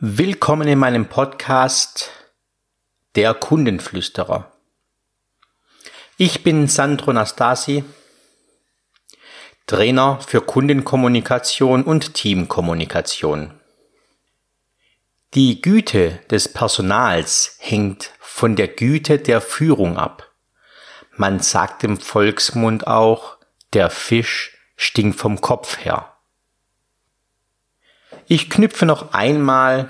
Willkommen in meinem Podcast Der Kundenflüsterer. Ich bin Sandro Nastasi, Trainer für Kundenkommunikation und Teamkommunikation. Die Güte des Personals hängt von der Güte der Führung ab. Man sagt im Volksmund auch, der Fisch stinkt vom Kopf her. Ich knüpfe noch einmal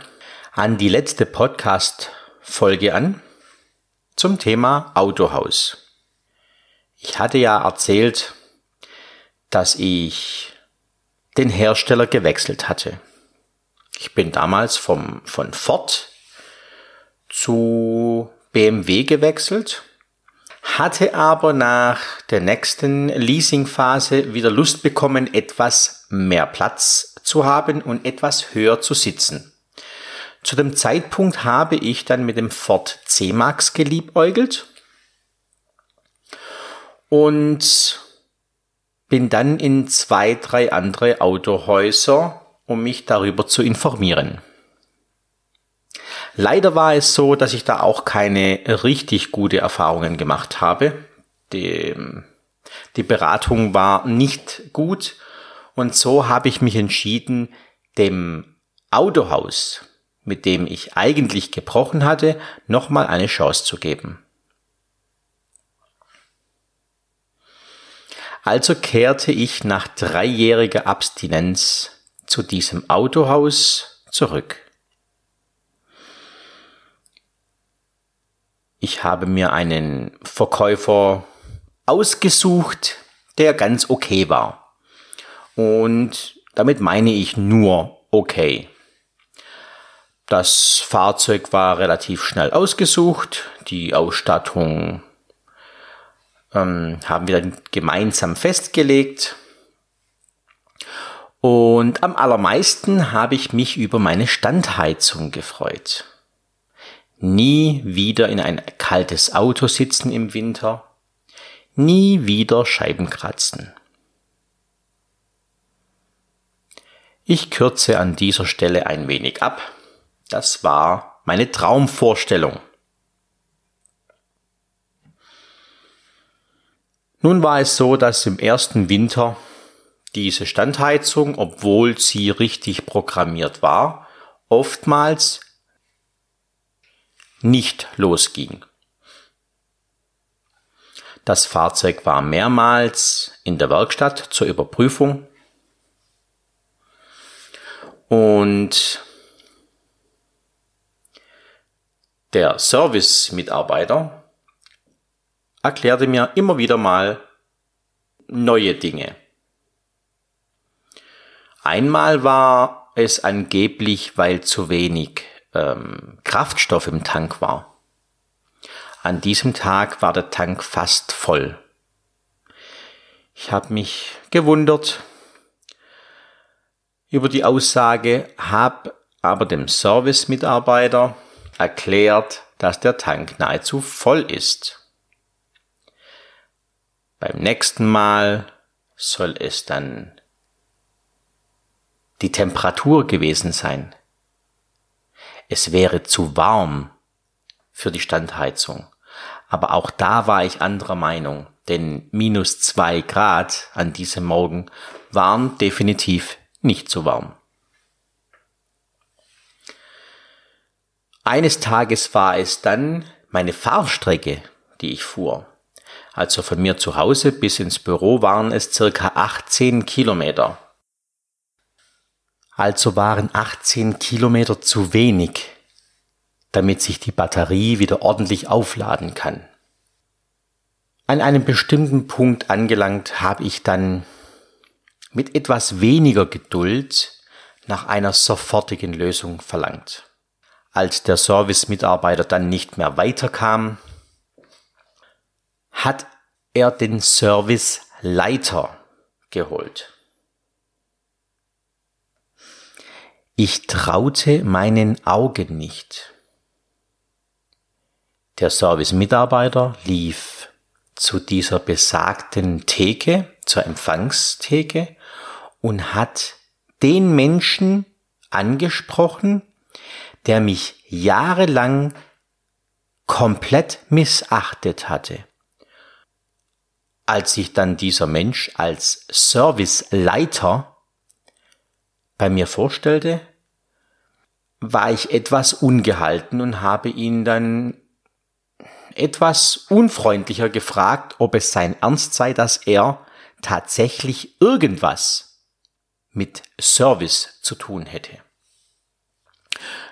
an die letzte Podcast-Folge an zum Thema Autohaus. Ich hatte ja erzählt, dass ich den Hersteller gewechselt hatte. Ich bin damals vom, von Ford zu BMW gewechselt, hatte aber nach der nächsten Leasingphase wieder Lust bekommen, etwas mehr Platz zu haben und etwas höher zu sitzen. Zu dem Zeitpunkt habe ich dann mit dem Ford C-Max geliebäugelt und bin dann in zwei, drei andere Autohäuser, um mich darüber zu informieren. Leider war es so, dass ich da auch keine richtig gute Erfahrungen gemacht habe. Die, die Beratung war nicht gut und so habe ich mich entschieden, dem Autohaus, mit dem ich eigentlich gebrochen hatte, nochmal eine Chance zu geben. Also kehrte ich nach dreijähriger Abstinenz zu diesem Autohaus zurück. Ich habe mir einen Verkäufer ausgesucht, der ganz okay war. Und damit meine ich nur okay. Das Fahrzeug war relativ schnell ausgesucht. Die Ausstattung ähm, haben wir dann gemeinsam festgelegt. Und am allermeisten habe ich mich über meine Standheizung gefreut. Nie wieder in ein kaltes Auto sitzen im Winter. Nie wieder Scheiben kratzen. Ich kürze an dieser Stelle ein wenig ab. Das war meine Traumvorstellung. Nun war es so, dass im ersten Winter diese Standheizung, obwohl sie richtig programmiert war, oftmals nicht losging. Das Fahrzeug war mehrmals in der Werkstatt zur Überprüfung und der Service-Mitarbeiter erklärte mir immer wieder mal neue Dinge. Einmal war es angeblich, weil zu wenig ähm, Kraftstoff im Tank war. An diesem Tag war der Tank fast voll. Ich habe mich gewundert, über die Aussage, habe aber dem Service-Mitarbeiter erklärt, dass der Tank nahezu voll ist. Beim nächsten Mal soll es dann die Temperatur gewesen sein. Es wäre zu warm für die Standheizung. Aber auch da war ich anderer Meinung, denn minus zwei Grad an diesem Morgen waren definitiv nicht so warm. Eines Tages war es dann meine Fahrstrecke, die ich fuhr. Also von mir zu Hause bis ins Büro waren es circa 18 Kilometer. Also waren 18 Kilometer zu wenig, damit sich die Batterie wieder ordentlich aufladen kann. An einem bestimmten Punkt angelangt habe ich dann mit etwas weniger Geduld nach einer sofortigen Lösung verlangt. Als der Service-Mitarbeiter dann nicht mehr weiterkam, hat er den Serviceleiter geholt. Ich traute meinen Augen nicht. Der Service-Mitarbeiter lief zu dieser besagten Theke, zur Empfangstheke und hat den Menschen angesprochen, der mich jahrelang komplett missachtet hatte. Als sich dann dieser Mensch als Serviceleiter bei mir vorstellte, war ich etwas ungehalten und habe ihn dann etwas unfreundlicher gefragt, ob es sein Ernst sei, dass er tatsächlich irgendwas mit Service zu tun hätte.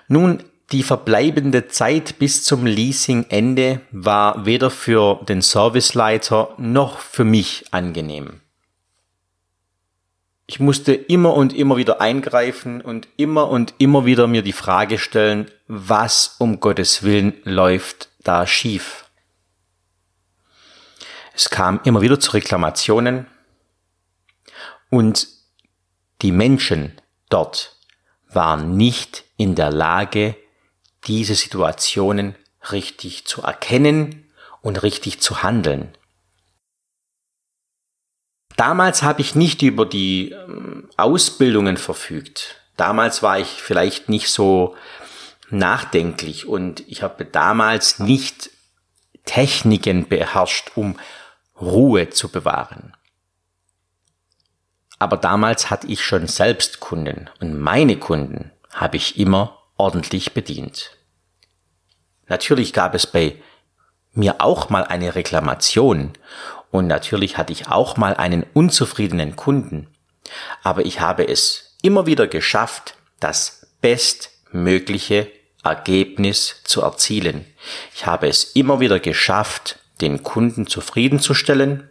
Nun, die verbleibende Zeit bis zum Leasingende war weder für den Serviceleiter noch für mich angenehm. Ich musste immer und immer wieder eingreifen und immer und immer wieder mir die Frage stellen, was um Gottes Willen läuft da schief. Es kam immer wieder zu Reklamationen und die Menschen dort waren nicht in der Lage, diese Situationen richtig zu erkennen und richtig zu handeln. Damals habe ich nicht über die ähm, Ausbildungen verfügt. Damals war ich vielleicht nicht so nachdenklich und ich habe damals nicht Techniken beherrscht, um Ruhe zu bewahren. Aber damals hatte ich schon selbst Kunden und meine Kunden habe ich immer ordentlich bedient. Natürlich gab es bei mir auch mal eine Reklamation und natürlich hatte ich auch mal einen unzufriedenen Kunden. Aber ich habe es immer wieder geschafft, das bestmögliche Ergebnis zu erzielen. Ich habe es immer wieder geschafft, den Kunden zufriedenzustellen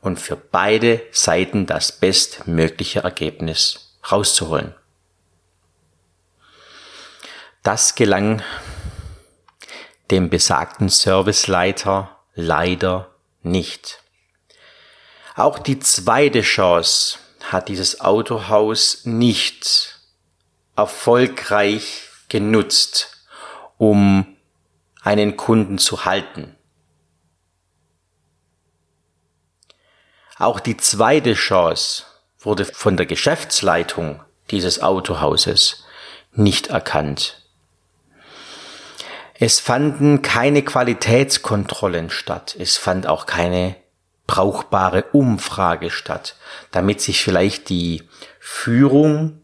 und für beide Seiten das bestmögliche Ergebnis rauszuholen. Das gelang dem besagten Serviceleiter leider nicht. Auch die zweite Chance hat dieses Autohaus nicht erfolgreich genutzt, um einen Kunden zu halten. Auch die zweite Chance wurde von der Geschäftsleitung dieses Autohauses nicht erkannt. Es fanden keine Qualitätskontrollen statt. Es fand auch keine brauchbare Umfrage statt, damit sich vielleicht die Führung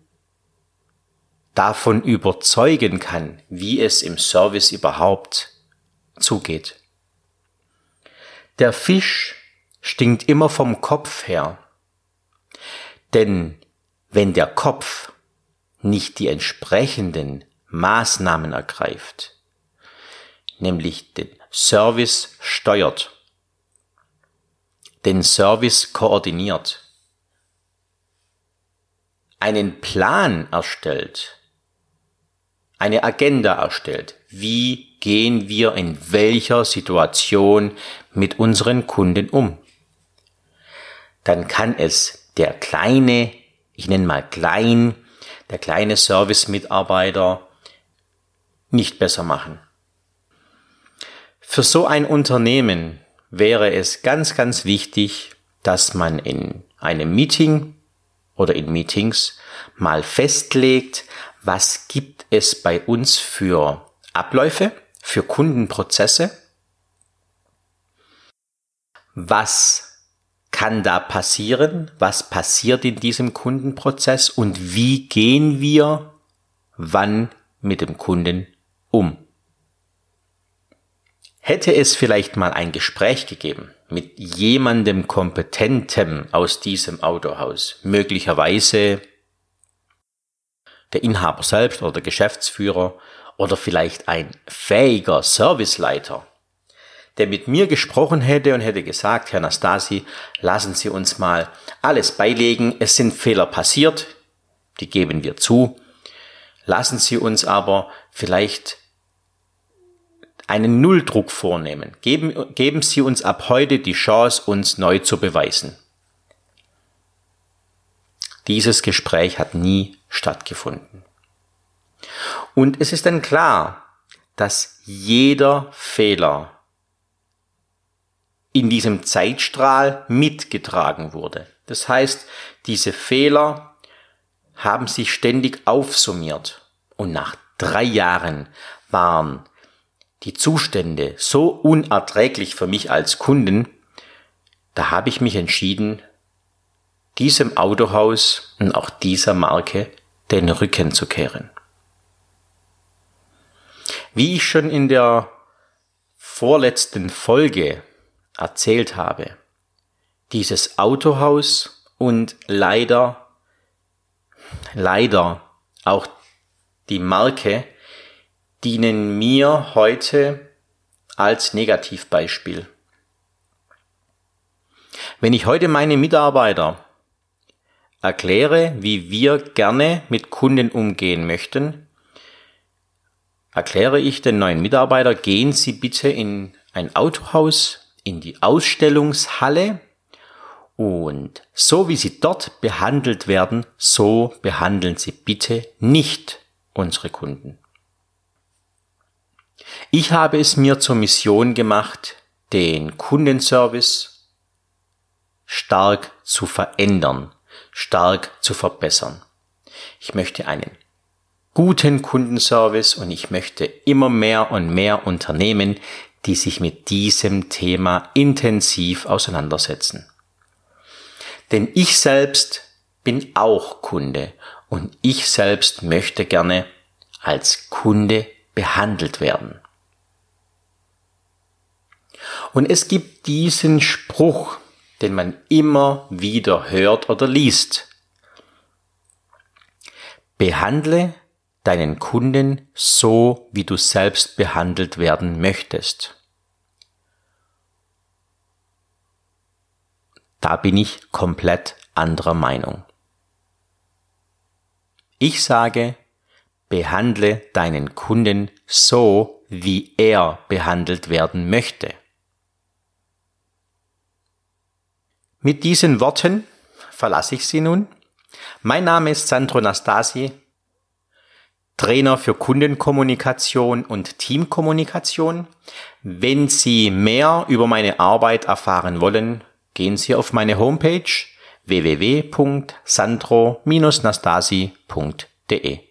davon überzeugen kann, wie es im Service überhaupt zugeht. Der Fisch stinkt immer vom Kopf her. Denn wenn der Kopf nicht die entsprechenden Maßnahmen ergreift, nämlich den Service steuert, den Service koordiniert, einen Plan erstellt, eine Agenda erstellt. Wie gehen wir in welcher Situation mit unseren Kunden um? Dann kann es der kleine, ich nenne mal klein, der kleine Service-Mitarbeiter nicht besser machen. Für so ein Unternehmen wäre es ganz, ganz wichtig, dass man in einem Meeting oder in Meetings mal festlegt, was gibt es bei uns für Abläufe, für Kundenprozesse, was kann da passieren, was passiert in diesem Kundenprozess? Und wie gehen wir wann mit dem Kunden um. Hätte es vielleicht mal ein Gespräch gegeben mit jemandem Kompetentem aus diesem Autohaus, möglicherweise der Inhaber selbst oder der Geschäftsführer oder vielleicht ein fähiger Serviceleiter, der mit mir gesprochen hätte und hätte gesagt, Herr Nastasi, lassen Sie uns mal alles beilegen, es sind Fehler passiert, die geben wir zu, lassen Sie uns aber vielleicht einen Nulldruck vornehmen. Geben, geben Sie uns ab heute die Chance, uns neu zu beweisen. Dieses Gespräch hat nie stattgefunden. Und es ist dann klar, dass jeder Fehler in diesem Zeitstrahl mitgetragen wurde. Das heißt, diese Fehler haben sich ständig aufsummiert Und nach drei Jahren waren die Zustände so unerträglich für mich als Kunden, da habe ich mich entschieden, diesem Autohaus und auch dieser Marke den Rücken zu kehren. Wie ich schon in der vorletzten Folge erzählt habe, dieses Autohaus und leider, leider auch die Marke dienen mir heute als Negativbeispiel. Wenn ich heute meine Mitarbeiter erkläre, wie wir gerne mit Kunden umgehen möchten, erkläre ich den neuen Mitarbeiter, gehen Sie bitte in ein Autohaus, in die Ausstellungshalle und so wie Sie dort behandelt werden, so behandeln Sie bitte nicht unsere Kunden. Ich habe es mir zur Mission gemacht, den Kundenservice stark zu verändern, stark zu verbessern. Ich möchte einen guten Kundenservice und ich möchte immer mehr und mehr Unternehmen, die sich mit diesem Thema intensiv auseinandersetzen. Denn ich selbst bin auch Kunde und ich selbst möchte gerne als Kunde behandelt werden. Und es gibt diesen Spruch, den man immer wieder hört oder liest. Behandle deinen Kunden so, wie du selbst behandelt werden möchtest. Da bin ich komplett anderer Meinung. Ich sage, behandle deinen Kunden so, wie er behandelt werden möchte. Mit diesen Worten verlasse ich Sie nun. Mein Name ist Sandro Nastasi, Trainer für Kundenkommunikation und Teamkommunikation. Wenn Sie mehr über meine Arbeit erfahren wollen, gehen Sie auf meine Homepage www.sandro-nastasi.de.